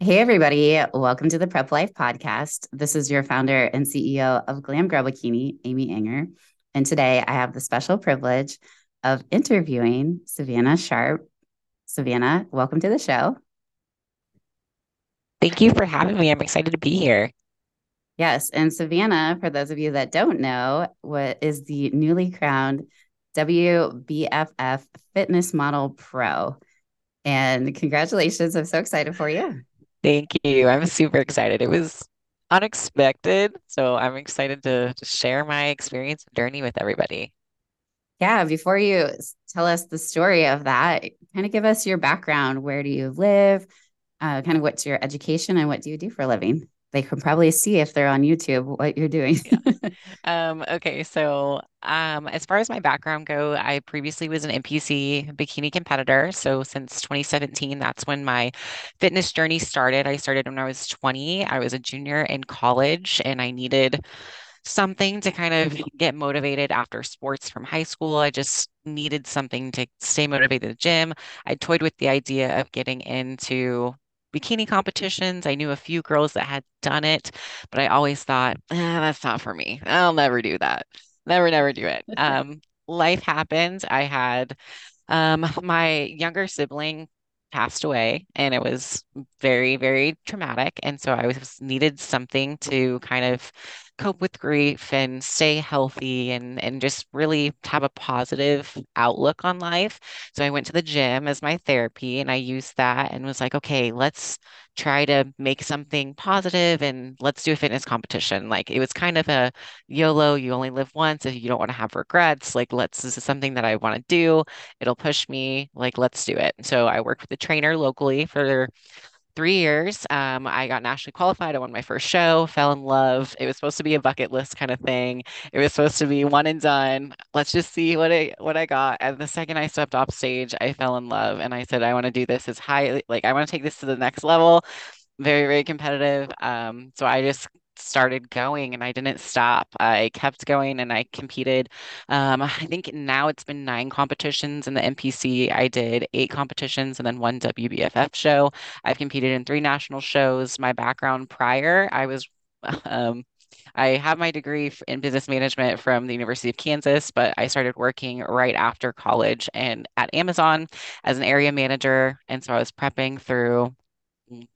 Hey, everybody. Welcome to the Prep Life Podcast. This is your founder and CEO of Glam Girl Bikini, Amy Ehinger. And today I have the special privilege of interviewing Savana Sharp. Savana, welcome to the show. Thank you for having me. I'm excited to be here. Yes. And Savana, for those of you that don't know, what is the newly crowned WBFF Fitness Model Pro. And congratulations. I'm so excited for you. Thank you. I'm super excited. It was unexpected, so I'm excited to, to share my experience and journey with everybody. Yeah, before you tell us the story of that, kind of give us your background. Where do you live? Uh, kind of what's your education and what do you do for a living? They can probably see if they're on YouTube what you're doing. yeah. Um, okay, so um, as far as my background go, I previously was an NPC bikini competitor. So since 2017, that's when my fitness journey started. I started when I was 20. I was a junior in college and I needed something to kind of get motivated after sports from high school. I just needed something to stay motivated at the gym. I toyed with the idea of getting into bikini competitions. I knew a few girls that had done it, but I always thought, eh, that's not for me. I'll never do that. Never, never do it. Um, life happened. I had um, my younger sibling passed away and it was very, very traumatic. And so I was needed something to kind of cope with grief and stay healthy and and just really have a positive outlook on life. So I went to the gym as my therapy and I used that and was like, okay, let's try to make something positive and let's do a fitness competition. Like it was kind of a YOLO, you only live once if you don't want to have regrets. Like let's this is something that I want to do. It'll push me. Like let's do it. So I worked with a trainer locally for three years. Um, I got nationally qualified. I won my first show, fell in love. It was supposed to be a bucket list kind of thing. It was supposed to be one and done. Let's just see what I what I got. And the second I stepped off stage, I fell in love and I said, I want to do this as high, like I want to take this to the next level. Very, very competitive. Um, so I just started going and I didn't stop. I kept going and I competed. Um, I think now it's been nine competitions in the NPC. I did eight competitions and then one WBFF show. I've competed in three national shows. My background prior, I was um, I have my degree in business management from the University of Kansas, but I started working right after college and at Amazon as an area manager. And so I was prepping through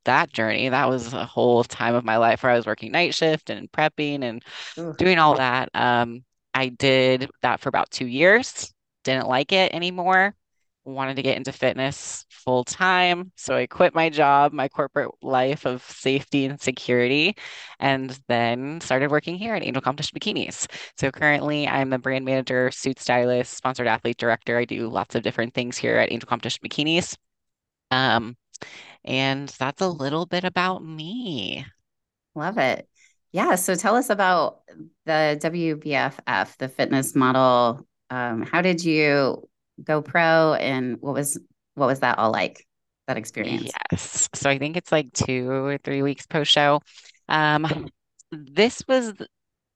that journey. That was a whole time of my life where I was working night shift and prepping and Ooh. doing all that. Um, I did that for about two years, didn't like it anymore, wanted to get into fitness full time. So I quit my job, my corporate life of safety and security, and then started working here at Angel Competition Bikinis. So currently I'm the brand manager, suit stylist, sponsored athlete director. I do lots of different things here at Angel Competition Bikinis. Um, and that's a little bit about me. Love it. Yeah. So tell us about the WBFF, the fitness model. Um, how did you go pro and what was what was that all like? That experience? Yes. So I think it's like two or three weeks post show. Um, this was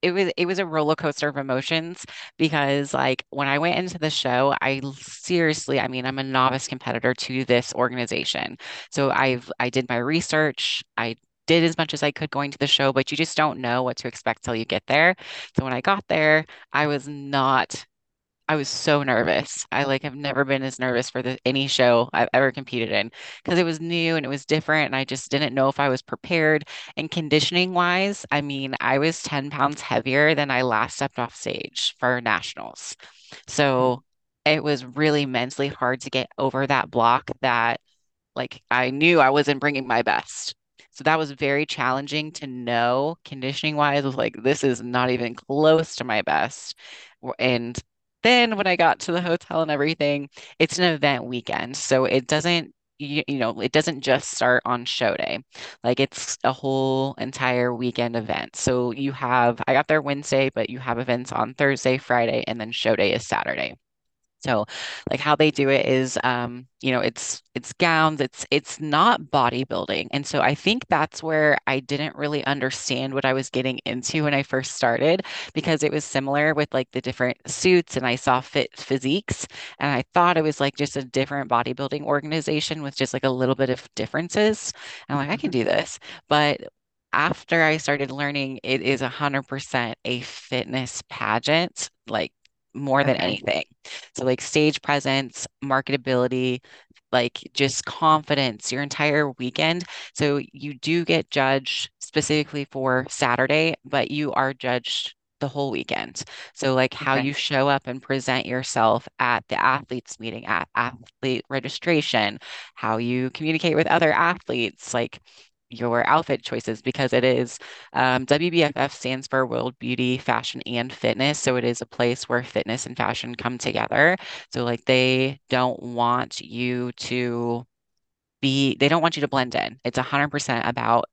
it was it was a roller coaster of emotions because like when I went into the show, I seriously, I mean, I'm a novice competitor to this organization. So I've I did my research. I did as much as I could going to the show, but you just don't know what to expect till you get there. So when I got there, I was not I was so nervous. I like have never been as nervous for the, any show I've ever competed in because it was new and it was different and I just didn't know if I was prepared. And conditioning wise, I mean, I was 10 pounds heavier than I last stepped off stage for nationals. Hmm. So it was really mentally hard to get over that block that like I knew I wasn't bringing my best. So that was very challenging to know conditioning wise was like this is not even close to my best. And then when I got to the hotel and everything, it's an event weekend. So it doesn't, you, you know, it doesn't just start on show day. Like it's a whole entire weekend event. So you have, I got there Wednesday, but you have events on Thursday, Friday, and then show day is Saturday. So like how they do it is um, you know, it's it's gowns, it's it's not bodybuilding. And so I think that's where I didn't really understand what I was getting into when I first started because it was similar with like the different suits and I saw fit physiques and I thought it was like just a different bodybuilding organization with just like a little bit of differences. And I'm like, I can do this. But after I started learning, it is 100% a fitness pageant, like more than anything. So, like stage presence, marketability, like just confidence your entire weekend. So, you do get judged specifically for Saturday, but you are judged the whole weekend. So, like how Okay. you show up and present yourself at the athletes meeting, at athlete registration, how you communicate with other athletes, like your outfit choices because it is um, WBFF stands for World Beauty, Fashion, and Fitness. So it is a place where fitness and fashion come together. So like they don't want you to be, they don't want you to blend in. It's 100% about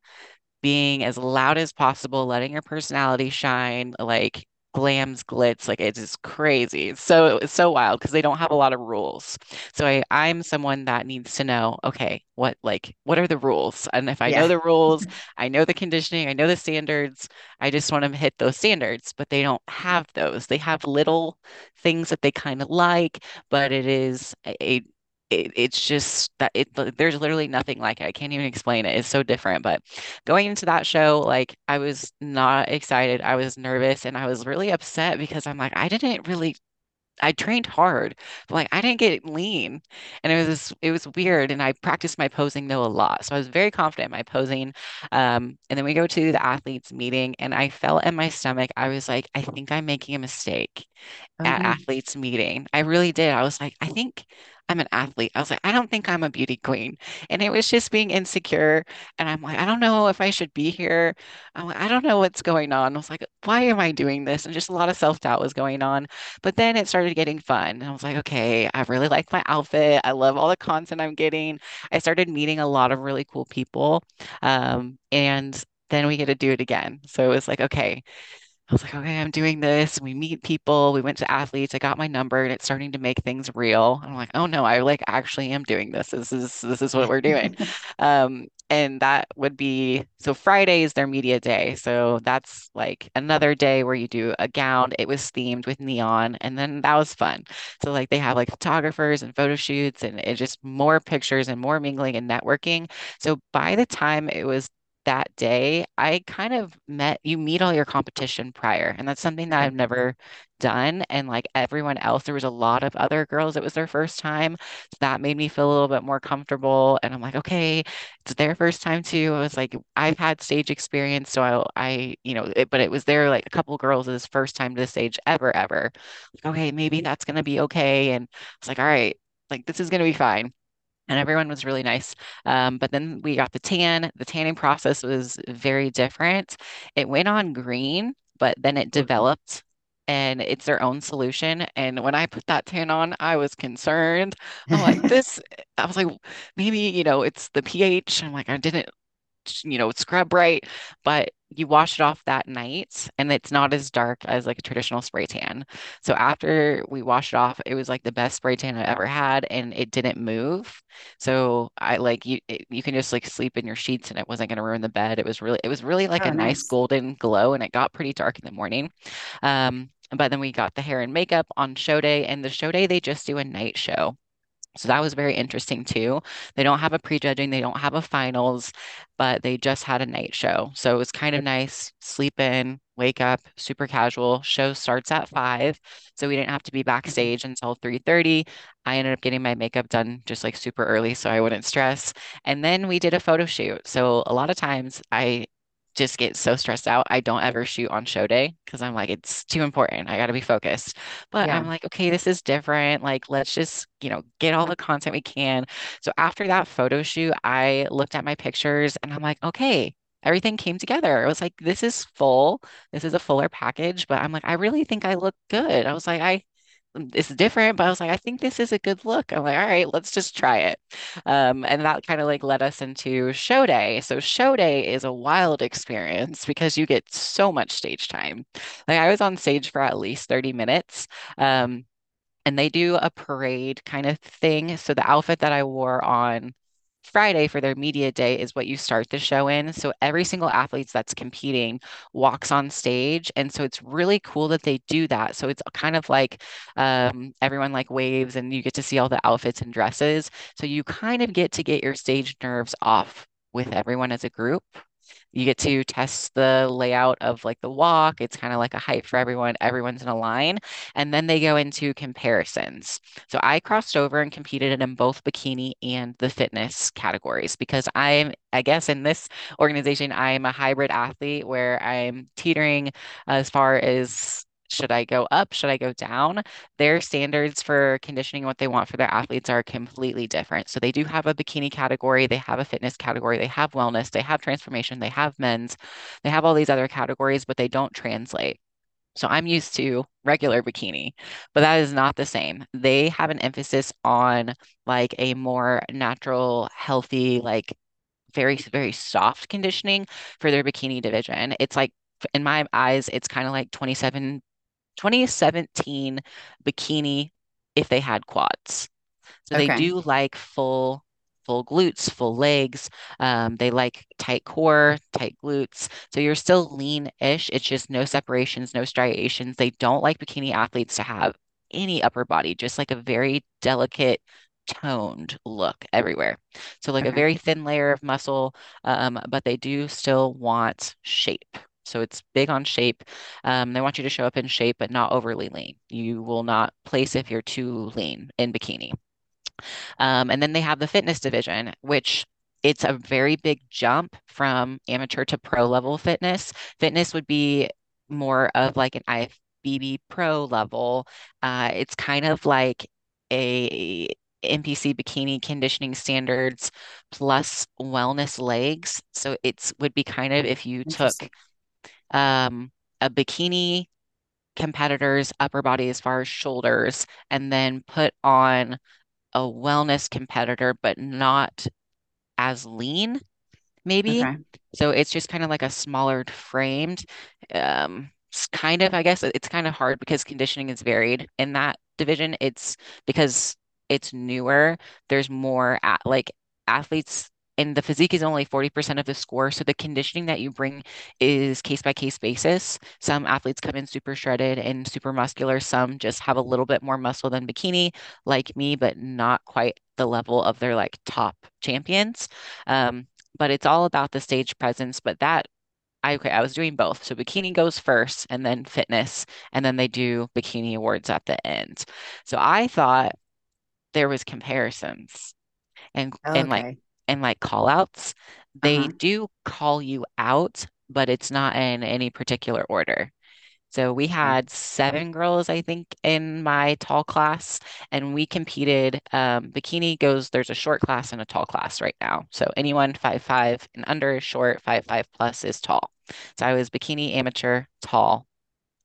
being as loud as possible, letting your personality shine, like glams, glitz, like it's just crazy. So it's so wild because they don't have a lot of rules. So I I'm someone that needs to know, okay, what like what are the rules? And if I know the rules, I know the conditioning, I know the standards, I just want to hit those standards, but they don't have those. They have little things that they kind of like, but it is a it, it's just that it there's literally nothing like it. I can't even explain it. It's so different. But going into that show, like I was not excited. I was nervous and I was really upset because I'm like, I didn't really I trained hard, but like I didn't get lean. And it was it was weird. And I practiced my posing though a lot. So I was very confident in my posing. Um, and then we go to the athletes meeting and I felt in my stomach, I was like, I think I'm making a mistake Oh at athletes meeting. I really did. I was like, I think I'm an athlete. I was like, I don't think I'm a beauty queen. And it was just being insecure. And I'm like, I don't know if I should be here. I'm like, I don't know what's going on. I was like, why am I doing this? And just a lot of self-doubt was going on. But then it started getting fun. And I was like, okay, I really like my outfit. I love all the content I'm getting. I started meeting a lot of really cool people. Um, and then we get to do it again. So it was like, okay, was like, okay, I'm doing this. We meet people. We went to athletes. I got my number and it's starting to make things real. I'm like, oh no, I like actually am doing this. This is this is what we're doing. Um, and that would be so Friday is their media day. So that's like another day where you do a gown. It was themed with neon, and then that was fun. So like they have like photographers and photo shoots and it just more pictures and more mingling and networking. So by the time it was that day, I kind of met, you meet all your competition prior. And that's something that I've mm-hmm. never done. And like everyone else, there was a lot of other girls, it was their first time. So that made me feel a little bit more comfortable. And I'm like, okay, it's their first time too. I was like, I've had stage experience. So I, I you know, it, but it was there like a couple girls' is first time to the stage ever, ever. Like, okay, maybe that's going to be okay. And I was like, all right, like this is going to be fine and everyone was really nice. Um, but then we got the tan. The tanning process was very different. It went on green, but then it developed and it's their own solution. And when I put that tan on, I was concerned. I'm like, this, I was like, maybe, you know, it's the pH. I'm like, I didn't you know, scrub right, but you wash it off that night and it's not as dark as like a traditional spray tan. So after we washed it off, it was like the best spray tan I ever had and it didn't move. So I like you it, you can just like sleep in your sheets and it wasn't going to ruin the bed. It was really it was really like a Oh, nice nice. golden glow and it got pretty dark in the morning. Um, but then we got the hair and makeup on show day and the show day they just do a night show. So that was very interesting too. They don't have a prejudging, they don't have a finals, but they just had a night show. So it was kind of nice. Sleep in, wake up, super casual. Show starts at five. So we didn't have to be mm-hmm. backstage until 3:30. I ended up getting my makeup done just like super early so I wouldn't stress. And then we did a photo shoot. So a lot of times I just get so stressed out. I don't ever shoot on show day because I'm like, it's too important. I got to be focused. But Yeah. I'm like, okay, this is different. Like, let's just, you know, get all the content we can. So after that photo shoot, I looked at my pictures and I'm like, okay, everything came together. It was like, this is full. This is a fuller package, but I'm like, I really think I look good. I was like, I, it's different, but I was like, I think this is a good look. I'm like, all right, let's just try it. Um, and that kind of like led us into show day. So show day is a wild experience because you get so much stage time. Like I was on stage for at least 30 minutes. Um, and they do a parade kind of thing. So the outfit that I wore on Friday for their media day is what you start the show in. So every single athlete that's competing walks on stage. And so it's really cool that they do that. So it's kind of like um, everyone like waves and you get to see all the outfits and dresses. So you kind of get to get your stage nerves off with everyone as a group. You get to test the layout of like the walk. It's kind of like a height for everyone. Everyone's in a line. And then they go into comparisons. So I crossed over and competed in both bikini and the fitness categories because I'm, I guess, in this organization, I'm a hybrid athlete where I'm teetering as far as should I go up? Should I go down? Their standards for conditioning, what they want for their athletes are completely different. So they do have a bikini category, they have a fitness category, they have wellness, they have transformation, they have men's, they have all these other categories, but they don't translate. So I'm used to regular bikini, but that is not the same. They have an emphasis on like a more natural, healthy, like very, very soft conditioning for their bikini division. It's like in my eyes, it's kind of like 27 2017 bikini if they had quads. So they do like full full glutes, full legs. Um, they like tight core, tight glutes. So you're still lean-ish. It's just no separations, no striations. They don't like bikini athletes to have any upper body, just like a very delicate toned look everywhere. So like a very thin layer of muscle, um, but they do still want shape. So it's big on shape. Um, they want you to show up in shape, but not overly lean. You will not place if you're too lean in bikini. Um, and then they have the fitness division, which it's a very big jump from amateur to pro level fitness. Fitness would be more of like an IFBB pro level. Uh, it's kind of like a NPC bikini conditioning standards plus wellness legs. So it's would be kind of if you took. Um, a bikini competitor's upper body as far as shoulders and then put on a wellness competitor, but not as lean, maybe. Okay. So it's just kind of like a smaller framed. Um, it's kind of, I guess it's kind of hard because conditioning is varied in that division. It's because it's newer. There's more at, like athletes and the physique is only 40% of the score. So the conditioning that you bring is case by case basis. Some athletes come in super shredded and super muscular. Some just have a little bit more muscle than bikini, like me, but not quite the level of their like top champions. Um, but it's all about the stage presence. But that I okay, I was doing both. So bikini goes first and then fitness, and then they do bikini awards at the end. So I thought there was comparisons and and like Okay. And like call outs. They Uh-huh. do call you out, but it's not in any particular order. So we had seven girls, I think, in my tall class, and we competed. Um, bikini goes, there's a short class and a tall class right now. So anyone five five and under is short, five five plus is tall. So I was bikini amateur tall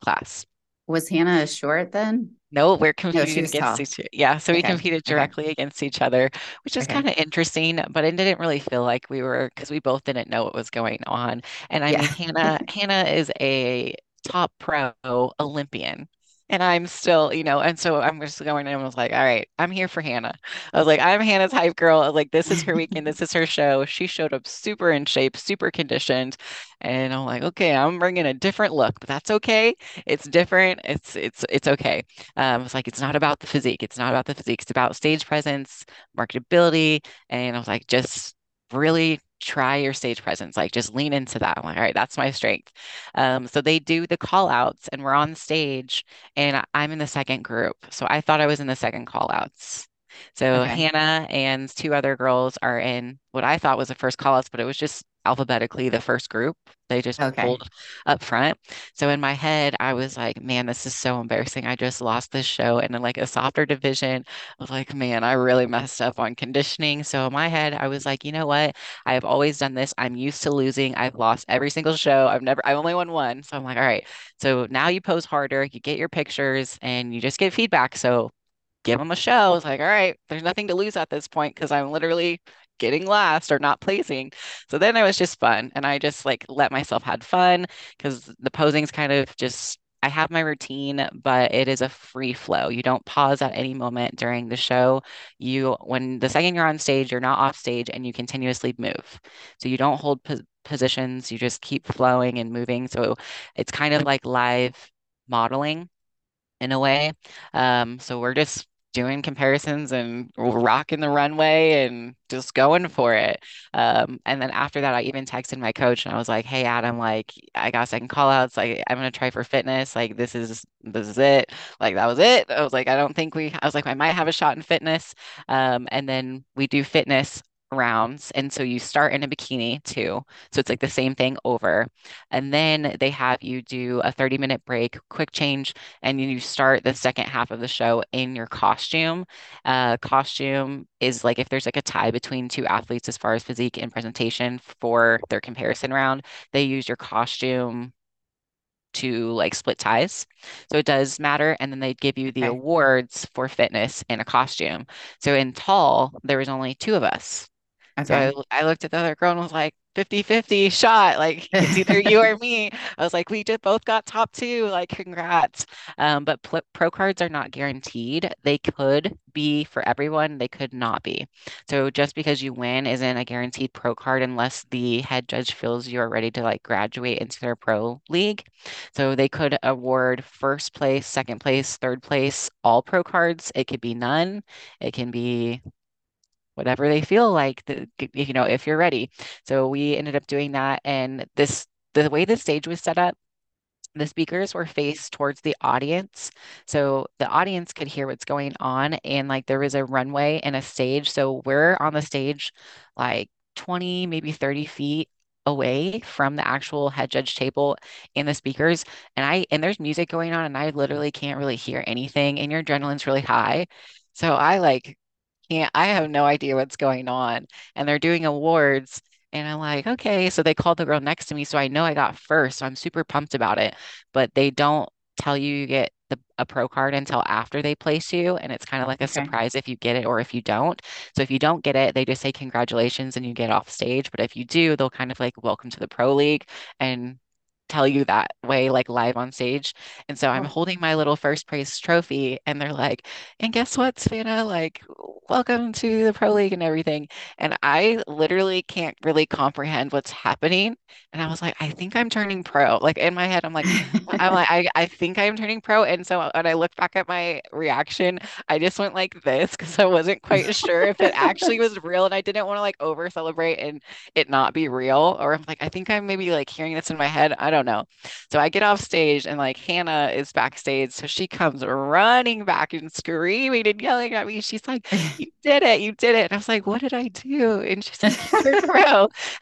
class. Was Hannah a short then? No, we're competing was against tall. each Yeah, so we Okay. competed Okay. directly against each other, which is Okay. kind of interesting, but it didn't really feel like we were because we both didn't know what was going on. And I mean, Hannah, Hannah is a top pro Olympian. And I'm still, you know, and so I'm just going and I was like, all right, I'm here for Hannah. I was like, I'm Hannah's hype girl. I was like, this is her weekend. This is her show. She showed up super in shape, super conditioned. And I'm like, okay, I'm bringing a different look, but that's okay. It's different. It's it's it's okay. Um, it's like it's not about the physique. It's not about the physique. It's about stage presence, marketability, and I was like, just really try your stage presence. Like just lean into that. I'm like, all right, that's my strength. Um, so they do the call outs, and we're on stage, and I'm in the second group. So I thought I was in the second call outs. So Okay. Hannah and two other girls are in what I thought was the first call outs, but it was just alphabetically the first group. They just Okay. pulled up front. So in my head, I was like, man, this is so embarrassing. I just lost this show. And in like a softer division, I was like, man, I really messed up on conditioning. So in my head, I was like, you know what? I have always done this. I'm used to losing. I've lost every single show. I've never, I've only won one. So I'm like, all right. So now you pose harder, you get your pictures, and you just get feedback. So give them a show. I was like, all right, there's nothing to lose at this point because I'm literally getting last or not placing. So then it was just fun. And I just like let myself had fun because the posing's kind of just I have my routine, but it is a free flow. You don't pause at any moment during the show. You, when the second you're on stage, you're not off stage and you continuously move. So you don't hold po positions, you just keep flowing and moving. So it's kind of like live modeling in a way. Um, so we're just doing comparisons and rocking the runway and just going for it. Um, and then after that, I even texted my coach and I was like, "Hey, Adam, like I got second call outs. Like I'm gonna try for fitness. Like this is this is it. Like that was it. I was like, I don't think we. I was like, I might have a shot in fitness. Um, and then we do fitness rounds. And so you start in a bikini too. So it's like the same thing over. And then they have you do a 30 minute break, quick change, and you start the second half of the show in your costume. Uh, costume is like if there's like a tie between two athletes as far as physique and presentation for their comparison round, they use your costume to like split ties. So it does matter. And then they give you the Okay. awards for fitness in a costume. So in tall, there was only two of us. So. I, I looked at the other girl and was like, 50-50 shot. Like it's either you or me. I was like, we just both got top two. Like, congrats. Um, but pl pro cards are not guaranteed. They could be for everyone, they could not be. So just because you win isn't a guaranteed pro card unless the head judge feels you're ready to like graduate into their pro league. So they could award first place, second place, third place, all pro cards. It could be none. It can be whatever they feel like, the, you know, if you're ready. So we ended up doing that. And this, the way the stage was set up, the speakers were faced towards the audience. So the audience could hear what's going on. And like there was a runway and a stage. So we're on the stage like 20, maybe 30 feet away from the actual head judge table and the speakers. And I, and there's music going on and I literally can't really hear anything. And your adrenaline's really high. So I like can't, I have no idea what's going on. And they're doing awards. And I'm like, okay. So they called the girl next to me. So I know I got first. So I'm super pumped about it. But they don't tell you you get the, a pro card until after they place you. And it's kind of like a Okay. surprise if you get it or if you don't. So if you don't get it, they just say congratulations and you get off stage. But if you do, they'll kind of like welcome to the pro league and tell you that way, like live on stage. And so I'm Oh, holding my little first place trophy, and they're like, and guess what, Savana? Like, welcome to the Pro League and everything. And I literally can't really comprehend what's happening. And I was like, I think I'm turning pro. Like in my head, I'm like, I'm like, I, I think I'm turning pro. And so uh, when I look back at my reaction, I just went like this because I wasn't quite sure if it actually was real. And I didn't want to like over celebrate and it not be real. Or I'm like, I think I'm maybe like hearing this in my head. I don't know. So I get off stage and like Hannah is backstage. So she comes running back and screaming and yelling at me. She's like, You did it, you did it. And I was like, What did I do? And she's like.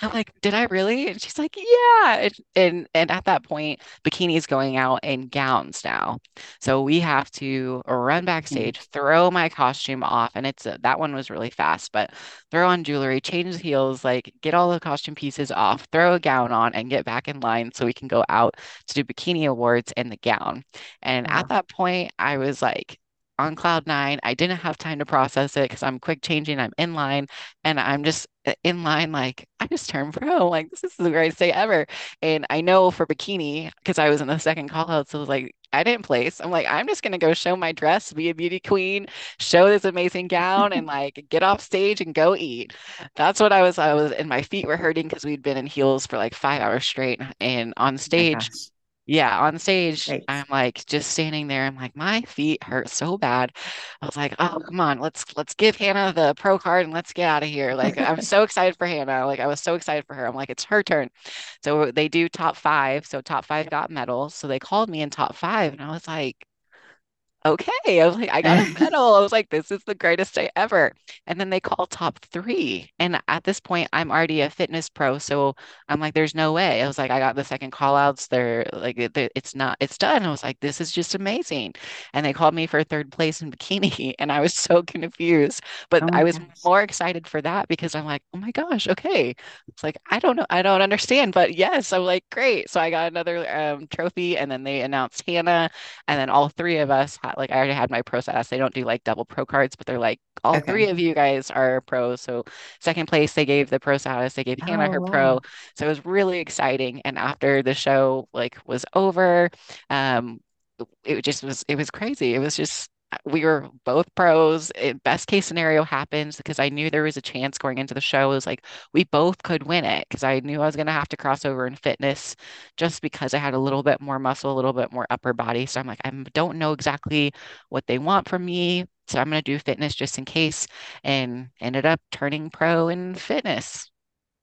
I'm like, Did I really? And she's like, Yeah. And and, and at that point, bikini's going out in gowns now. So we have to run mm. backstage, throw my costume off, and it's a, that one was really fast, but throw on jewelry, change the heels, like get all the costume pieces off, throw a gown on, and get back in line so we can go out to do bikini awards in the gown. And at that point, I was like on cloud nine. I didn't have time to process it because I'm quick changing, I'm in line, and I'm just uh, in line, like, I just turned pro. Like, this is the greatest day ever. And I know for bikini, because I was in the second call out, so it was like, I didn't place. I'm like, I'm just gonna go show my dress, be a beauty queen, show this amazing gown, and like get off stage and go eat. That's what I was. I was, and my feet were hurting because we'd been in heels for like five hours straight. And on Oh stage, gosh. Yeah, on stage, Great. I'm like just standing there. I'm like, my feet hurt so bad. I was like, oh, come on, let's let's give Hannah the pro card and let's get out of here. Like, I'm so excited for Hannah. Like, I was so excited for her. I'm like, it's her turn. So they do top five. So top five got medals. So they called me in top five, and I was like, okay. I was like, I got a medal. I was like, this is the greatest day ever. And then they call top three. And at this point, I'm already a fitness pro. So I'm like, there's no way. I was like, I got the second call outs. They're like, it- it's not, it's done. I was like, this is just amazing. And they called me for third place in bikini. And I was so confused. But Oh I was gosh. more excited for that because I'm like, oh my gosh, okay. It's like, I don't know. I don't understand. But yes, I'm like, great. So I got another um, trophy. And then they announced Hannah. And then all three of us had, like, I already had my pro status. They don't do like double pro cards, but they're like, all three of you guys are pros. So second place, they gave the pro status. They gave Hannah Oh, her pro. So it was really exciting. And after the show like was over, um, it just was it was crazy. It was just we were both pros. It, best case scenario happens because I knew there was a chance going into the show. It was like we both could win it because I knew I was going to have to cross over in fitness just because I had a little bit more muscle, a little bit more upper body. So I'm like, I don't know exactly what they want from me. So I'm going to do fitness just in case and ended up turning pro in fitness.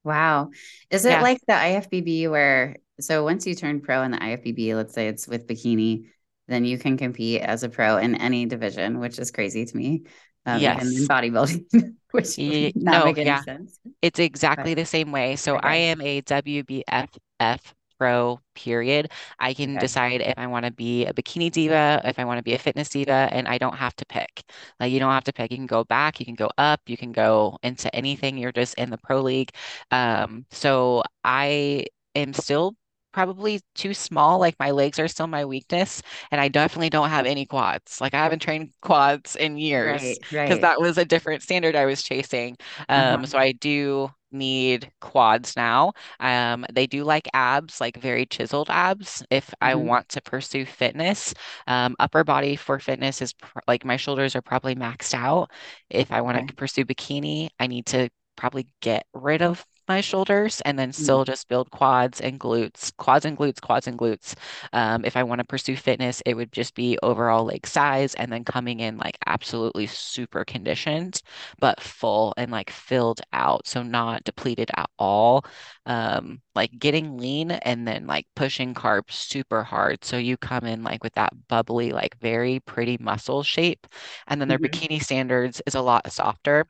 Wow. Is it Yeah. like the IFBB where, so once you turn pro in the IFBB, let's say it's with bikini, then you can compete as a pro in any division, which is crazy to me. Um, even in bodybuilding, which no, make any yeah. sense. It's But exactly the same way. So I am a WBFF pro, period. I can Okay. decide if I want to be a bikini diva, if I want to be a fitness diva, and I don't have to pick. Like you don't have to pick. You can go back, you can go up, you can go into anything. You're just in the pro league. Um, so I am still probably too small. Like my legs are still my weakness, and I definitely don't have any quads. Like I haven't trained quads in years because Right. that was a different standard I was chasing. Um, Uh-huh. so I do need quads now. Um, they do like abs, like very chiseled abs, if I hmm want to pursue fitness. Um, upper body for fitness is pr like my shoulders are probably maxed out. If I want Okay. to pursue bikini, I need to probably get rid of my shoulders and then Mm. still just build quads and glutes, quads and glutes, quads and glutes. Um, if I want to pursue fitness, it would just be overall like size and then coming in like absolutely super conditioned but full and like filled out, so not depleted at all. Um, like getting lean and then like pushing carbs super hard. So you come in like with that bubbly, like very pretty muscle shape. And then their hmm bikini standards is a lot softer.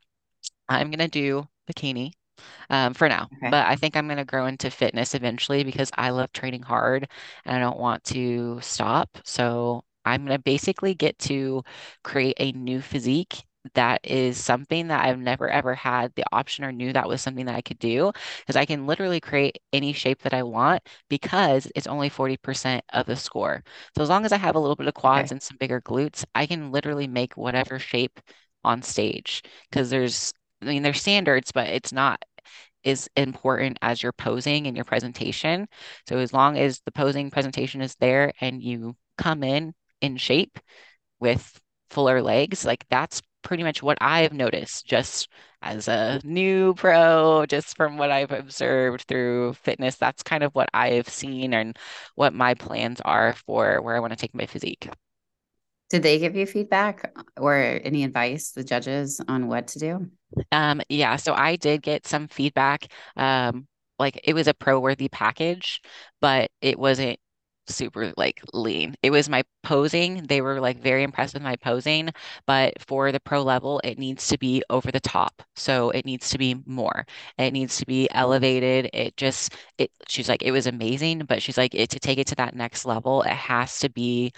I'm gonna do bikini um, for now. Okay. But I think I'm going to grow into fitness eventually because I love training hard and I don't want to stop. So I'm going to basically get to create a new physique that is something that I've never ever had the option or knew that was something that I could do because I can literally create any shape that I want because it's only 40% of the score. So as long as I have a little bit of quads Okay. and some bigger glutes, I can literally make whatever shape on stage because there's I mean, there's standards, but it's not as important as your posing and your presentation. So as long as the posing presentation is there and you come in in shape with fuller legs, like that's pretty much what I've noticed just as a new pro, just from what I've observed through fitness. That's kind of what I've seen and what my plans are for where I want to take my physique. Did they give you feedback or any advice, the judges, on what to do? Um, yeah, so I did get some feedback. Um, like it was a pro-worthy package, but it wasn't super like lean. It was my posing. They were like very impressed with my posing, but for the pro level, it needs to be over the top. So it needs to be more. It needs to be elevated. It just it she's like it was amazing, but she's like it to take it to that next level, it has to be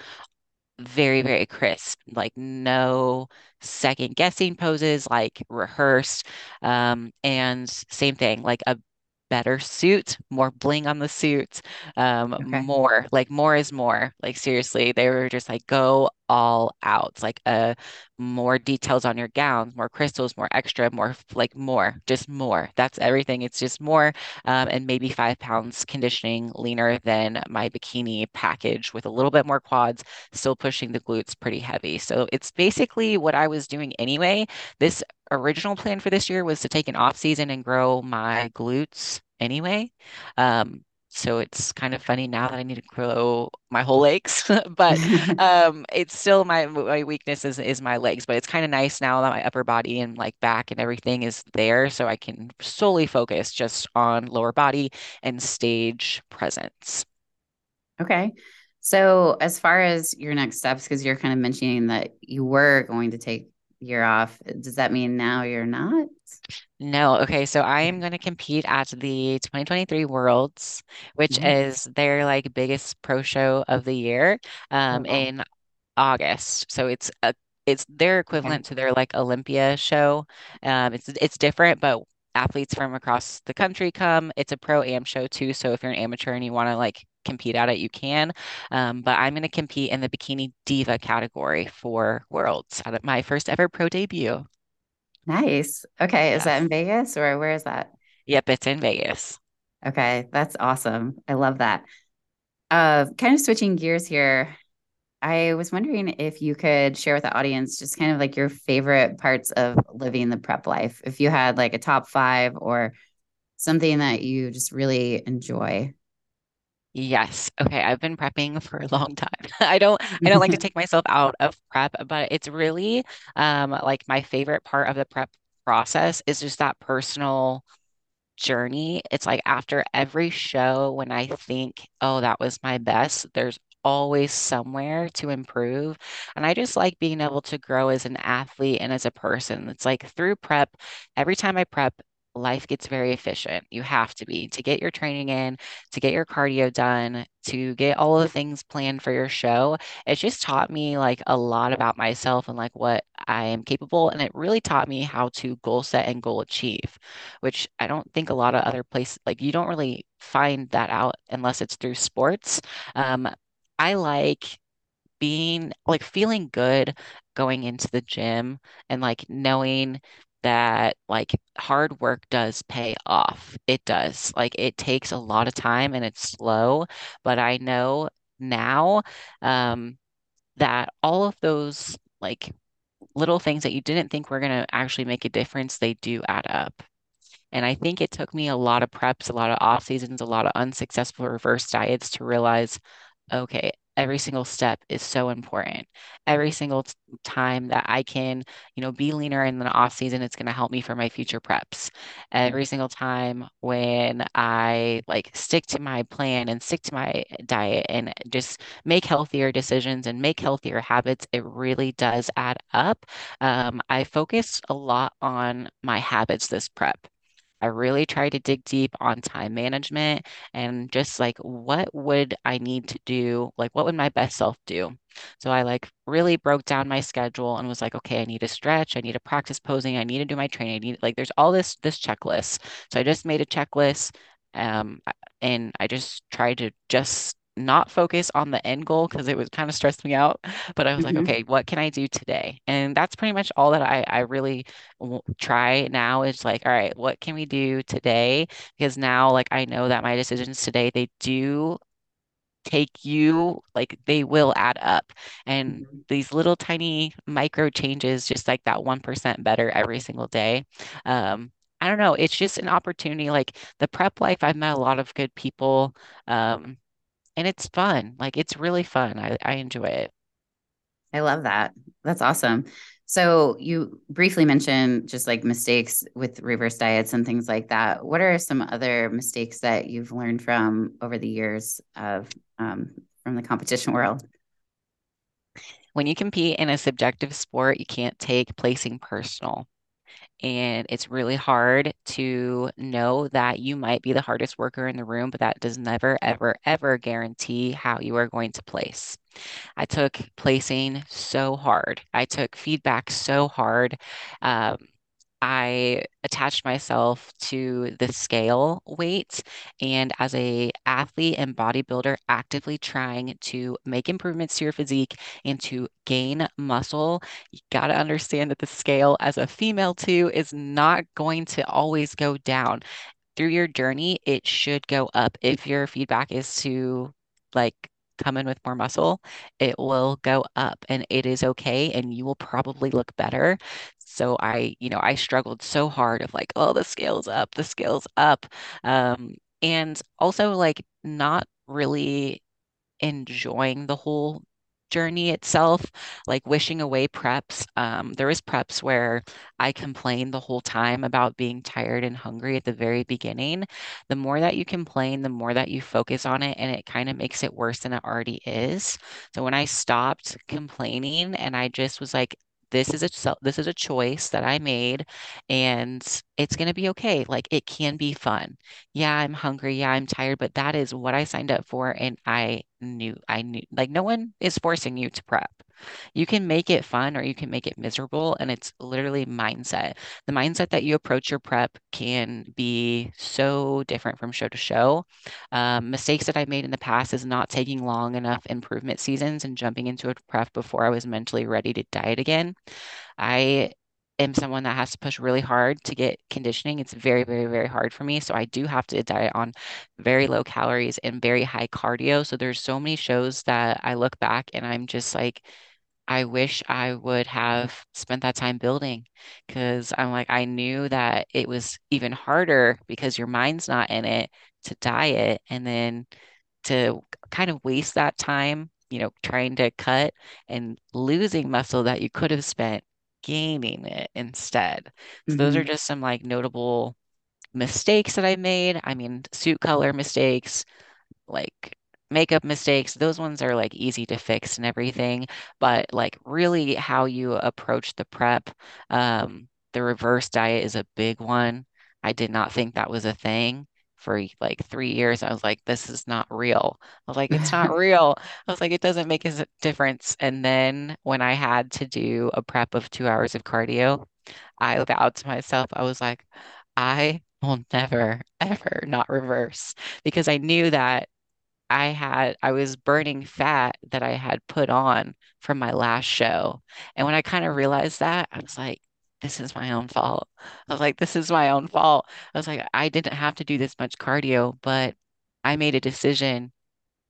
very, very crisp, like no second guessing poses, like rehearsed. Um, and same thing, like a better suit, more bling on the suit, um, Okay. more, like more is more. Like seriously, they were just like go all out, like uh more details on your gowns, more crystals, more extra, more like more, just more. That's everything. It's just more, um, and maybe five pounds conditioning leaner than my bikini package with a little bit more quads still pushing the glutes pretty heavy. So it's basically what I was doing anyway. This original plan for this year was to take an off season and grow my glutes anyway. Um, so it's kind of funny now that I need to grow my whole legs, but um, it's still my my weakness is is my legs. But it's kind of nice now that my upper body and like back and everything is there, so I can solely focus just on lower body and stage presence. Okay. So, as far as your next steps, because you're kind of mentioning that you were going to take year off, does that mean now you're not? No, okay, so I am going to compete at the 2023 Worlds, which Mhm. is their like biggest pro show of the year, Oh, um, wow. in August. So it's a it's their Okay. equivalent to their like Olympia show. Um, it's it's different, but athletes from across the country come. It's a pro am show too. So if you're an amateur and you want to like compete at it, you can. Um, but I'm going to compete in the bikini diva category for Worlds at my first ever pro debut. Nice. Okay. Is that in Vegas or where is that? Yep, it's in Vegas. Okay. That's awesome. I love that. Uh, kind of switching gears here. I was wondering if you could share with the audience just kind of like your favorite parts of living the prep life. If you had like a top five or something that you just really enjoy. Yes. Okay. I've been prepping for a long time. I don't I don't like to take myself out of prep, but it's really um like my favorite part of the prep process is just that personal journey. It's like after every show, when I think, oh, that was my best, there's always somewhere to improve. And I just like being able to grow as an athlete and as a person. It's like through prep, every time I prep, life gets very efficient. You have to be to get your training in, to get your cardio done, to get all the things planned for your show. It just taught me like a lot about myself and like what I am capable. And it really taught me how to goal set and goal achieve, which I don't think a lot of other places like you don't really find that out unless it's through sports. Um, I like being like feeling good going into the gym and like knowing that like hard work does pay off. It does. Like it takes a lot of time and it's slow, but I know now um, that all of those like little things that you didn't think were going to actually make a difference, they do add up. And I think it took me a lot of preps, a lot of off seasons, a lot of unsuccessful reverse diets to realize okay, every single step is so important. Every single t- time that I can, you know, be leaner in the off season, it's going to help me for my future preps. Every single time when I like stick to my plan and stick to my diet and just make healthier decisions and make healthier habits, it really does add up. Um, I focused a lot on my habits this prep. I really try to dig deep on time management and just like what would I need to do? Like what would my best self do? So I like really broke down my schedule and was like, okay, I need to stretch, I need to practice posing, I need to do my training. I need like there's all this this checklist. So I just made a checklist um and I just tried to just not focus on the end goal because it was kind of stressed me out. But I was like, Mhm. okay, what can I do today? And that's pretty much all that I, I really w- try now is like, all right, what can we do today? Because now, like, I know that my decisions today, they do take you, like, they will add up. And Mhm. these little tiny micro changes, just like that 1% better every single day. Um, I don't know. It's just an opportunity. Like the prep life, I've met a lot of good people. Um, and it's fun. Like it's really fun. I, I enjoy it. I love that. That's awesome. So you briefly mentioned just like mistakes with reverse diets and things like that. What are some other mistakes that you've learned from over the years of um, from the competition world? When you compete in a subjective sport, you can't take placing personal. And it's really hard to know that you might be the hardest worker in the room, but that does never, ever, ever guarantee how you are going to place. I took placing so hard. I took feedback so hard. Um, I attached myself to the scale weight and as a athlete and bodybuilder actively trying to make improvements to your physique and to gain muscle, you got to understand that the scale as a female too is not going to always go down through your journey, it should go up. If your feedback is to like come in with more muscle, it will go up and it is okay and you will probably look better. So I, you know, I struggled so hard of like, oh, the scale's up, the scale's up. Um, and also like not really enjoying the whole journey itself, like wishing away preps. Um, there was preps where I complained the whole time about being tired and hungry at the very beginning. The more that you complain, the more that you focus on it, and it kind of makes it worse than it already is. So when I stopped complaining and I just was like, this is a this is a choice that I made and it's going to be okay. Like it can be fun yeah, I'm hungry. Yeah, I'm tired, but that is what I signed up for. And I knew, I knew, like, no one is forcing you to prep. You can make it fun or you can make it miserable. And it's literally mindset. The mindset that you approach your prep can be so different from show to show. Um, mistakes that I made in the past is not taking long enough improvement seasons and jumping into a prep before I was mentally ready to diet again. I am someone that has to push really hard to get conditioning. It's very, very, very hard for me. So I do have to diet on very low calories and very high cardio. So there's so many shows that I look back and I'm just like, I wish I would have spent that time building because I'm like, I knew that it was even harder because your mind's not in it to diet and then to kind of waste that time, you know, trying to cut and losing muscle that you could have spent gaining it instead. So those are hmm just some like notable mistakes that I made. I mean, suit color mistakes, like makeup mistakes, those ones are like easy to fix and everything. But like really how you approach the prep, um, the reverse diet is a big one. I did not think that was a thing. For like three years, I was like, this is not real. I was like, it's not real. I was like, it doesn't make a difference. And then when I had to do a prep of two hours of cardio, I vowed to myself, I was like, I will never, ever not reverse because I knew that I had I was burning fat that I had put on from my last show. And when I kind of realized that, I was like, this is my own fault. I was like, this is my own fault. I was like, I didn't have to do this much cardio, but I made a decision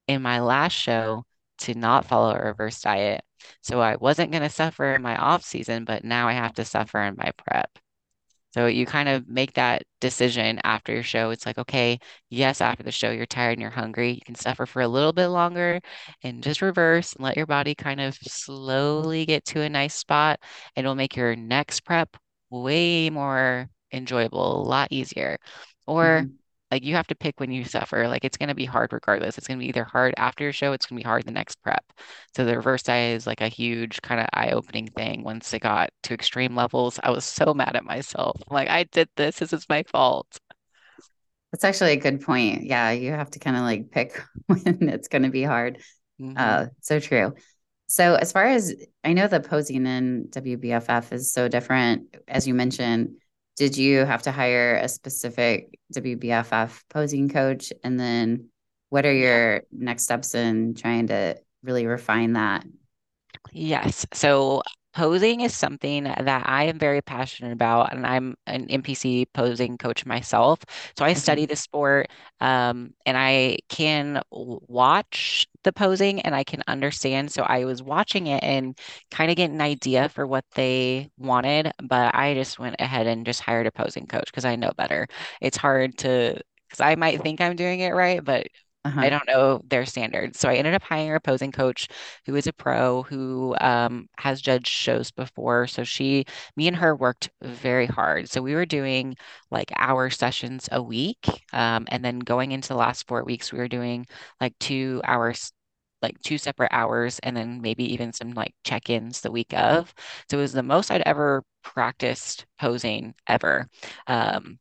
in my last show to not follow a reverse diet. So I wasn't going to suffer in my off season, but now I have to suffer in my prep. So you kind of make that decision after your show. It's like, okay, yes, after the show, you're tired and you're hungry. You can suffer for a little bit longer and just reverse and let your body kind of slowly get to a nice spot. It'll make your next prep way more enjoyable, a lot easier. Or hmm like you have to pick when you suffer. Like it's going to be hard regardless. It's going to be either hard after your show, it's going to be hard the next prep. So the reverse diet is like a huge kind of eye-opening thing. Once it got to extreme levels, I was so mad at myself. Like I did this. This is my fault. That's actually a good point. Yeah, you have to kind of like pick when it's going to be hard. hmm Uh, so true. So as far as I know, the posing in WBFF is so different. As you mentioned, did you have to hire a specific WBFF posing coach? And then what are your next steps in trying to really refine that? Yes. So posing is something that I am very passionate about, and I'm an NPC posing coach myself. So I Okay. study the sport, um, and I can watch the posing and I can understand. So I was watching it and kind of get an idea for what they wanted, but I just went ahead and just hired a posing coach because I know better. It's hard to, because I might think I'm doing it right, but I Uh-huh. don't know their standards. So I ended up hiring a posing coach who is a pro who um, has judged shows before. So she, me and her worked very hard. So we were doing like hour sessions a week. Um, and then going into the last four weeks, we were doing like two hours, like two separate hours, and then maybe even some like check-ins the week of. So it was the most I'd ever practiced posing ever. Um,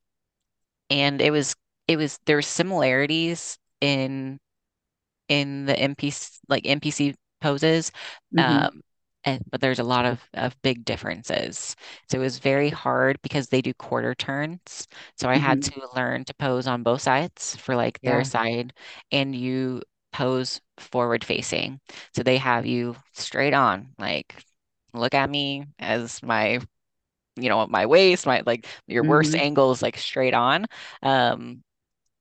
and it was, it was, there were similarities in in the NPC like NPC poses. hmm Um, and but there's a lot of, of big differences. So it was very hard because they do quarter turns. So I had hmm to learn to pose on both sides for like their side, and you pose forward facing. So they have you straight on, like look at me as my you know my waist my like your worst hmm angles like straight on um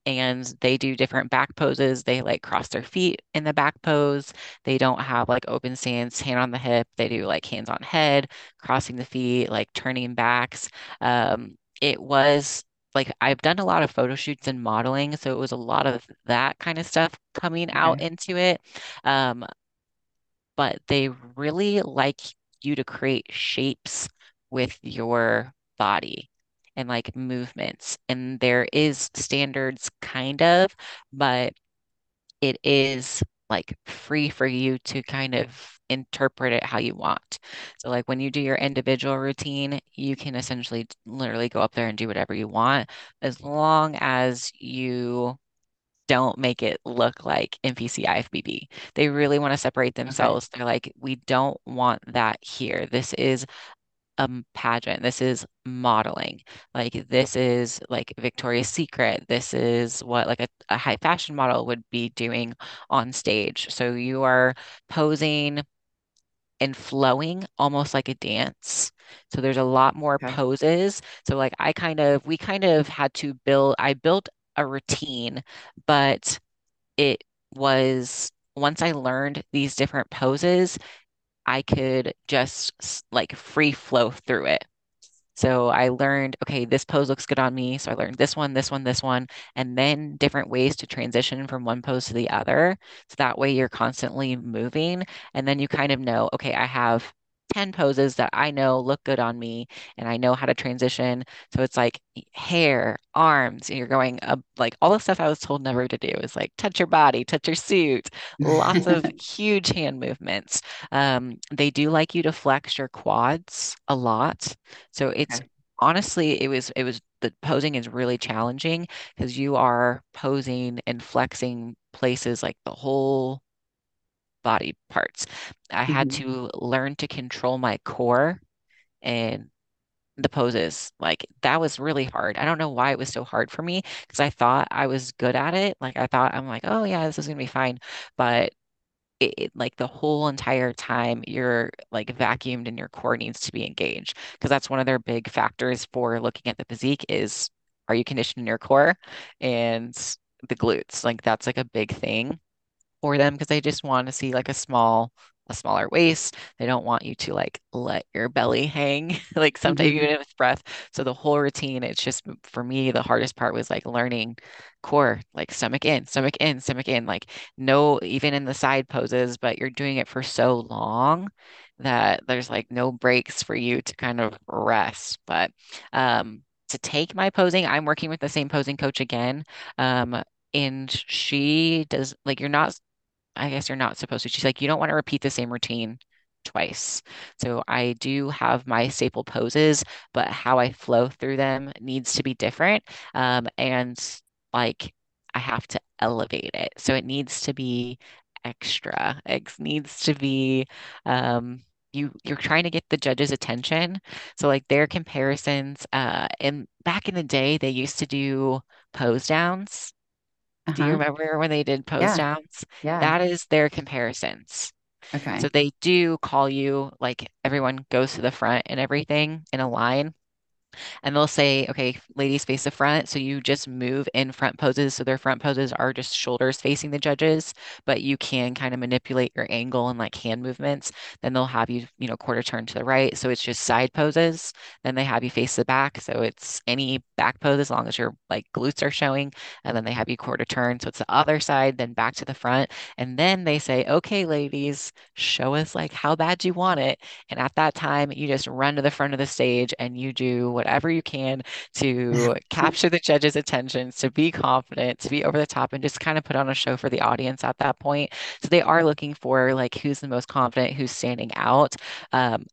and they do different back poses. They like cross their feet in the back pose. They don't have like open stance, hand on the hip. They do like hands on head, crossing the feet, like turning backs. Um, it was like I've done a lot of photo shoots and modeling, so it was a lot of that kind of stuff coming out into it. Um, but they really like you to create shapes with your body and like movements. And there is standards kind of, but it is like free for you to kind of interpret it how you want. So like when you do your individual routine, you can essentially literally go up there and do whatever you want as long as you don't make it look like NPC IFBB. They really want to separate Okay. themselves. They're like, we don't want that here. This is a pageant. This is modeling. Like this is like Victoria's Secret. This is what like a, a high fashion model would be doing on stage. So you are posing and flowing almost like a dance. So there's a lot more Okay. poses. So like I kind of we kind of had to build I built a routine, but it was once I learned these different poses, I could just like free flow through it. So I learned, okay, this pose looks good on me. So I learned this one, this one, this one, and then different ways to transition from one pose to the other. So that way you're constantly moving. And then you kind of know, okay, I have 10 poses that I know look good on me and I know how to transition. So it's like hair, arms, and you're going up like all the stuff I was told never to do is like touch your body, touch your suit, lots of huge hand movements. Um, they do like you to flex your quads a lot. So it's Okay. honestly, it was, it was, the posing is really challenging because you are posing and flexing places like the whole body parts. I had Mhm. to learn to control my core and the poses. Like that was really hard. I don't know why it was so hard for me because I thought I was good at it. Like I thought I'm like, oh yeah, this is gonna be fine. But it, it- like the whole entire time you're like vacuumed and your core needs to be engaged because that's one of their big factors for looking at the physique is are you conditioning your core and the glutes? Like that's like a big thing for them because they just want to see like a small a smaller waist. They don't want you to like let your belly hang like sometimes Mhm. even with breath. So the whole routine, it's just for me, the hardest part was like learning core, like stomach in, stomach in, stomach in, like no, even in the side poses, but you're doing it for so long that there's like no breaks for you to kind of rest. But um to take my posing, I'm working with the same posing coach again. Um, and she does like you're not I guess you're not supposed to. She's like, you don't want to repeat the same routine twice. So I do have my staple poses, but how I flow through them needs to be different. Um, and like I have to elevate it. So it needs to be extra. It needs to be um you you're trying to get the judge's attention. So like their comparisons, uh, and back in the day they used to do pose downs. Do you Uh-huh. remember when they did pose Yeah. downs? Yeah. That is their comparisons. Okay. So they do call you like everyone goes to the front and everything in a line and they'll say, okay, ladies face the front. So you just move in front poses. So their front poses are just shoulders facing the judges, but you can kind of manipulate your angle and like hand movements. Then they'll have you, you know, quarter turn to the right. So it's just side poses. Then they have you face the back. So it's any back pose as long as your like glutes are showing. And then they have you quarter turn. So it's the other side, then back to the front. And then they say, okay, ladies, show us like how bad you want it. And at that time, you just run to the front of the stage and you do whatever you can to capture the judge's attention, to be confident, to be over the top, and just kind of put on a show for the audience at that point. So they are looking for like who's the most confident, who's standing out. Um,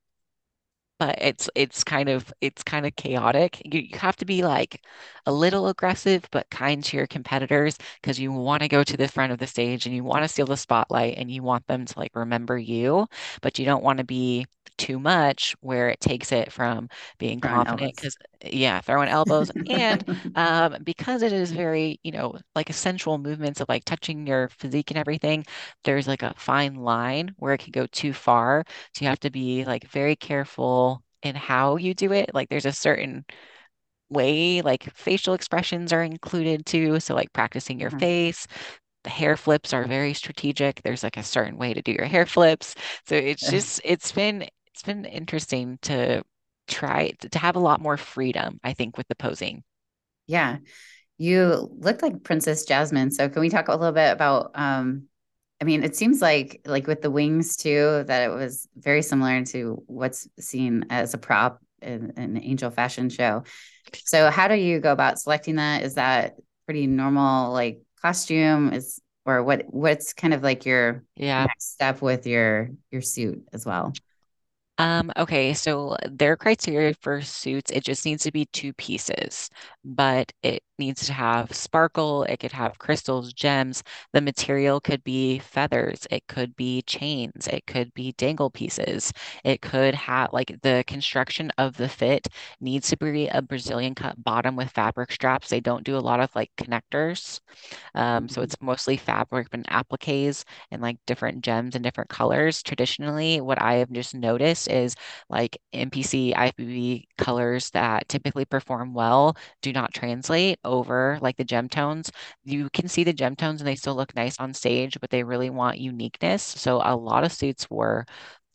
but it's it's kind of it's kind of chaotic. You, you have to be like a little aggressive but kind to your competitors because you want to go to the front of the stage and you want to steal the spotlight and you want them to like remember you, but you don't want to be too much where it takes it from being confident because yeah, throwing elbows and um because it is very, you know, like a sensual movements of like touching your physique and everything, there's like a fine line where it can go too far so you have to be like very careful in how you do it. Like there's a certain way, like facial expressions are included too. So like practicing your Uh-huh. face, the hair flips are very strategic. There's like a certain way to do your hair flips. So it's just it's been it's been interesting to try to have a lot more freedom, I think, with the posing. Yeah. You look like Princess Jasmine. So can we talk a little bit about um I mean, it seems like like with the wings too, that it was very similar to what's seen as a prop in, an angel fashion show. So how do you go about selecting that? Is that pretty normal like costume is or what what's kind of like your Yeah. next step with your your suit as well? Um, okay, so their criteria for suits, it just needs to be two pieces, but it needs to have sparkle, it could have crystals, gems. The material could be feathers, it could be chains, it could be dangle pieces. It could have like the construction of the fit needs to be a Brazilian cut bottom with fabric straps. They don't do a lot of like connectors. Um, so Mhm. it's mostly fabric and appliques and like different gems and different colors. Traditionally, what I have just noticed is like NPC, IFBB colors that typically perform well do not translate over like the gem tones. You can see the gem tones and they still look nice on stage, but they really want uniqueness. So a lot of suits were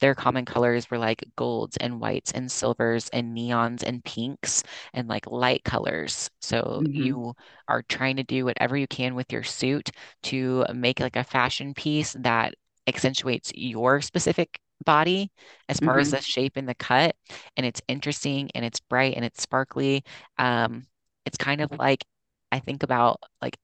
their common colors were like golds and whites and silvers and neons and pinks and like light colors. So Mhm. you are trying to do whatever you can with your suit to make like a fashion piece that accentuates your specific body as far as the shape and the cut. And it's interesting and it's bright and it's sparkly. Um, it's kind of like I think about like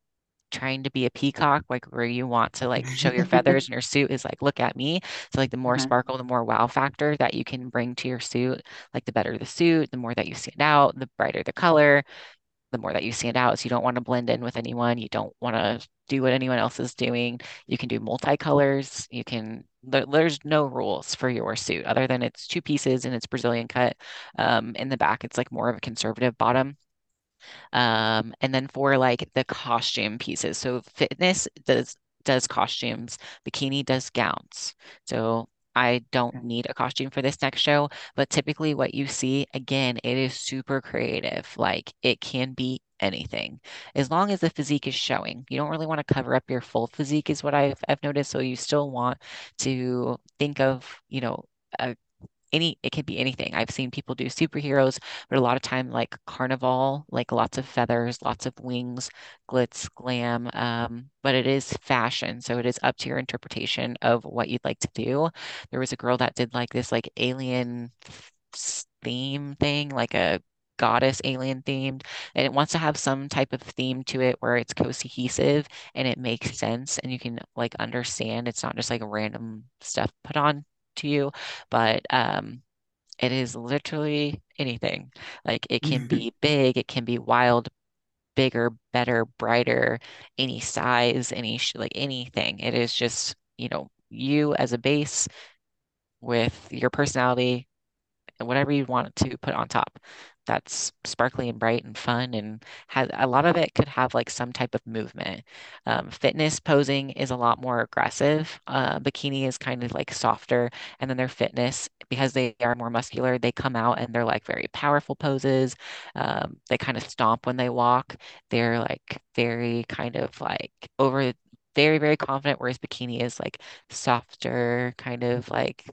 trying to be a peacock, like where you want to like show your feathers and your suit is like, look at me. So like the more Uh-huh. sparkle, the more wow factor that you can bring to your suit, like the better the suit, the more that you stand out, the brighter the color, the more that you stand out. So you don't want to blend in with anyone. You don't want to do what anyone else is doing. You can do multicolors. You can, there, there's no rules for your suit other than it's two pieces and it's Brazilian cut. Um, in the back, it's like more of a conservative bottom. Um, and then for like the costume pieces, so fitness does does costumes, bikini does gowns. So I don't need a costume for this next show, but typically what you see, again, it is super creative. Like it can be anything as long as the physique is showing. You don't really want to cover up your full physique, is what I've I've noticed. So you still want to think of, you know, a any it can be anything. I've seen people do superheroes, but a lot of time like carnival, like lots of feathers, lots of wings, glitz, glam. Um, but it is fashion, so it is up to your interpretation of what you'd like to do. There was a girl that did like this like alien theme thing, like a goddess alien themed, and it wants to have some type of theme to it where it's cohesive and it makes sense and you can like understand. It's not just like random stuff put on to you but um, it is literally anything. Like it can be big, it can be wild, bigger, better, brighter, any size, any sh like anything. It is just, you know, you as a base with your personality and whatever you want to put on top that's sparkly and bright and fun and has a lot of it could have like some type of movement. Um, fitness posing is a lot more aggressive. Uh, bikini is kind of like softer, and then their fitness because they are more muscular, they come out and they're like very powerful poses. Um, they kind of stomp when they walk. They're like very kind of like over. Very, very confident, whereas bikini is like softer, kind of like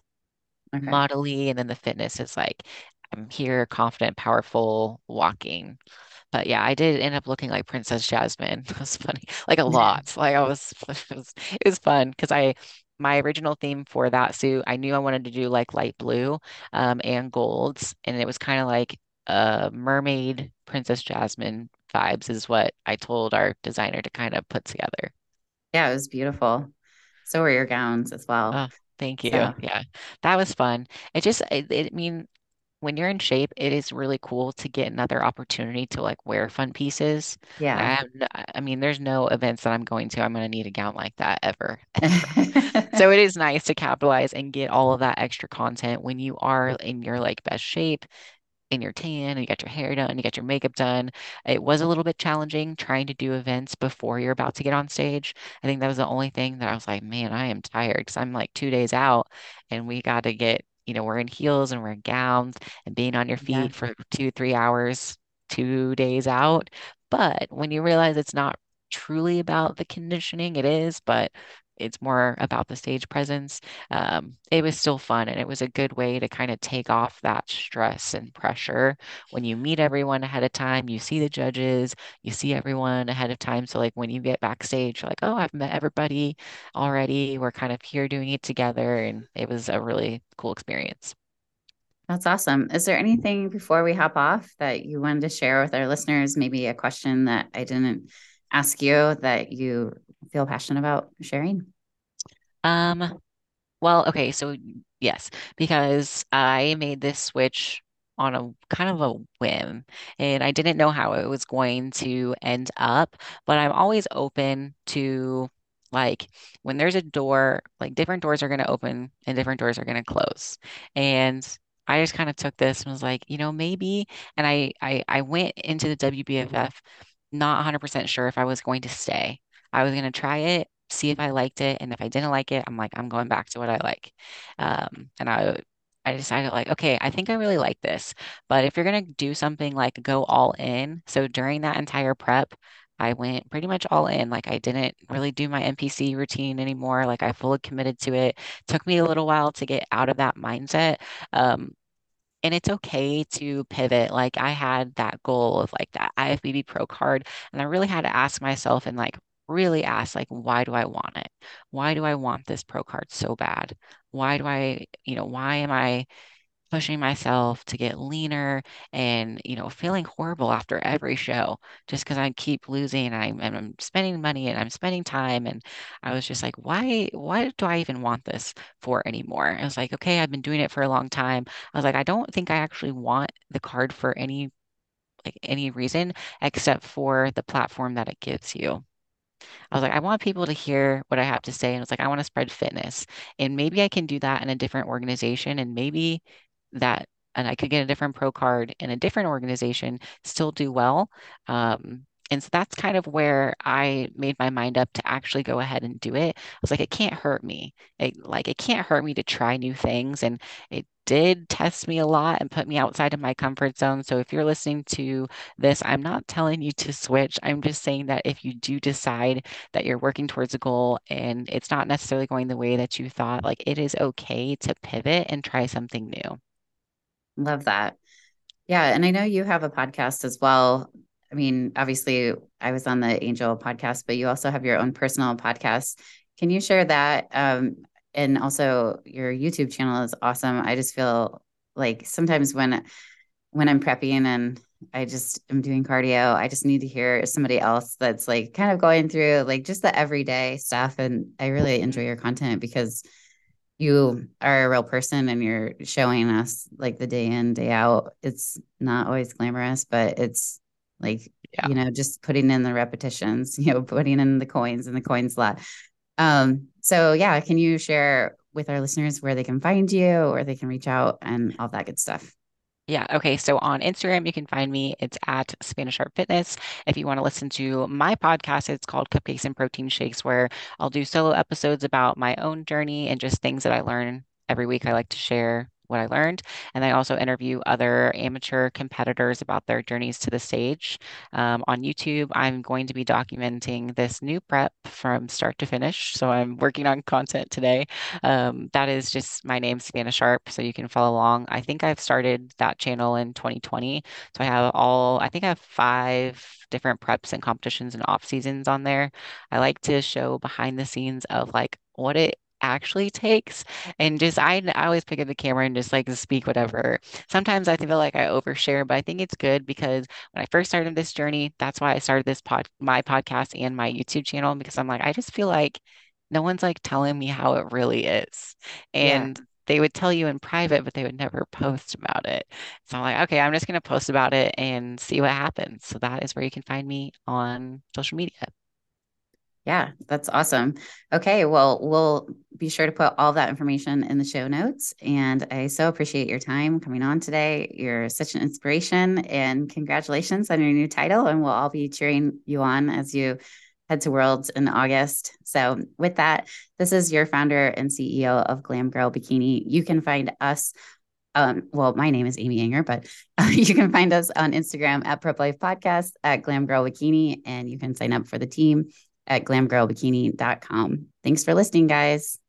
Okay. modelly, and then the fitness is like I'm here, confident, powerful, walking. But yeah, I did end up looking like Princess Jasmine. It was funny, like a lot. Like I was, it was, it was fun because I, my original theme for that suit, I knew I wanted to do like light blue, um, and golds, and it was kind of like a mermaid Princess Jasmine vibes is what I told our designer to kind of put together. Yeah, it was beautiful. So were your gowns as well. Oh, thank you. So Yeah, that was fun. It just, it I mean, when you're in shape, it is really cool to get another opportunity to like wear fun pieces. I yeah. have, I mean, there's no events that I'm going to, I'm going to need a gown like that ever, ever. So it is nice to capitalize and get all of that extra content when you are in your like best shape in your tan and you got your hair done, you got your makeup done. It was a little bit challenging trying to do events before you're about to get on stage. I think that was the only thing that I was like, man, I am tired because I'm like two days out and we got to get, you know, we're in heels and we're in gowns and being on your Yeah, feet for two, three hours, two days out. But when you realize it's not truly about the conditioning, it is, but it's more about the stage presence um, it was still fun and it was a good way to kind of take off that stress and pressure when you meet everyone ahead of time you see the judges you see everyone ahead of time so like when you get backstage you're like oh I've met everybody already we're kind of here doing it together and it was a really cool experience that's awesome. Is there anything before we hop off that you wanted to share with our listeners? Maybe a question that I didn't ask you that you feel passionate about sharing? um well okay so yes because I made this switch on a kind of a whim and I didn't know how it was going to end up, but I'm always open to like when there's a door, like different doors are going to open and different doors are going to close. And I just kind of took this and was like, you know, maybe. And I I, I went into the WBFF not 100% sure if I was going to stay. I was going to try it, see if I liked it, and if I didn't like it, I'm like, I'm going back to what I like. Um, and I I decided like, okay, I think I really like this. But if you're gonna do something like go all in, so during that entire prep, I went pretty much all in. Like I didn't really do my NPC routine anymore. Like I fully committed to it. Took me a little while to get out of that mindset. Um, and it's okay to pivot. Like I had that goal of like that IFBB Pro card, and I really had to ask myself and like really ask like why do I want it? Why do I want this pro card so bad? Why do I, you know, why am I pushing myself to get leaner and you know feeling horrible after every show just because I keep losing and I'm, and I'm spending money and I'm spending time and I was just like why why do I even want this for anymore I was like okay I've been doing it for a long time I was like I don't think I actually want the card for any like any reason except for the platform that it gives you I was like, I want people to hear what I have to say. And it's like, I want to spread fitness. And maybe I can do that in a different organization. And maybe that, and I could get a different pro card in a different organization, still do well. Um, and so that's kind of where I made my mind up to actually go ahead and do it. I was like, it can't hurt me. It, like, it can't hurt me to try new things. And it did test me a lot and put me outside of my comfort zone. So if you're listening to this, I'm not telling you to switch. I'm just saying that if you do decide that you're working towards a goal and it's not necessarily going the way that you thought, like it is okay to pivot and try something new. Love that. Yeah. And I know you have a podcast as well. I mean, obviously, I was on the Angel podcast, but you also have your own personal podcast. Can you share that? Um, and also, your YouTube channel is awesome. I just feel like sometimes when when I'm prepping and I just am doing cardio, I just need to hear somebody else that's like kind of going through like just the everyday stuff. And I really enjoy your content because you are a real person and you're showing us like the day in day out it's not always glamorous but it's like yeah. you know just putting in the repetitions you know putting in the coins and the coins lot um so yeah can you share with our listeners where they can find you or they can reach out and all that good stuff yeah. Okay. So on Instagram, you can find me. It's at Savana Sharp Fitness. If you want to listen to my podcast, it's called Cupcakes and Protein Shakes, where I'll do solo episodes about my own journey and just things that I learn every week. I like to share what I learned. And I also interview other amateur competitors about their journeys to the stage. Um, on YouTube, I'm going to be documenting this new prep from start to finish. So I'm working on content today. Um, that is just my name, Savana Sharp. So you can follow along. I think I've started that channel in 2020. So I have all, I think I have five different preps and competitions and off seasons on there. I like to show behind the scenes of like what it actually takes and just I, I always pick up the camera and just like speak whatever. Sometimes i feel like i overshare but i think it's good because when i first started this journey that's why i started this pod my podcast and my youtube channel because i'm like i just feel like no one's like telling me how it really is. And yeah. they would tell you in private but they would never post about it. So i'm like okay i'm just going to post about it and see what happens. So that is where you can find me on social media yeah, that's awesome. Okay, well, we'll be sure to put all that information in the show notes. And I so appreciate your time coming on today. You're such an inspiration, and congratulations on your new title. And we'll all be cheering you on as you head to Worlds in August. So, with that, this is your founder and CEO of Glam Girl Bikini. You can find us um, well, my name is Amy Ehinger, but uh, you can find us on Instagram at Prep Life Podcast at Glam Girl Bikini, and you can sign up for the team at glamgirlbikini.com. Thanks for listening, guys.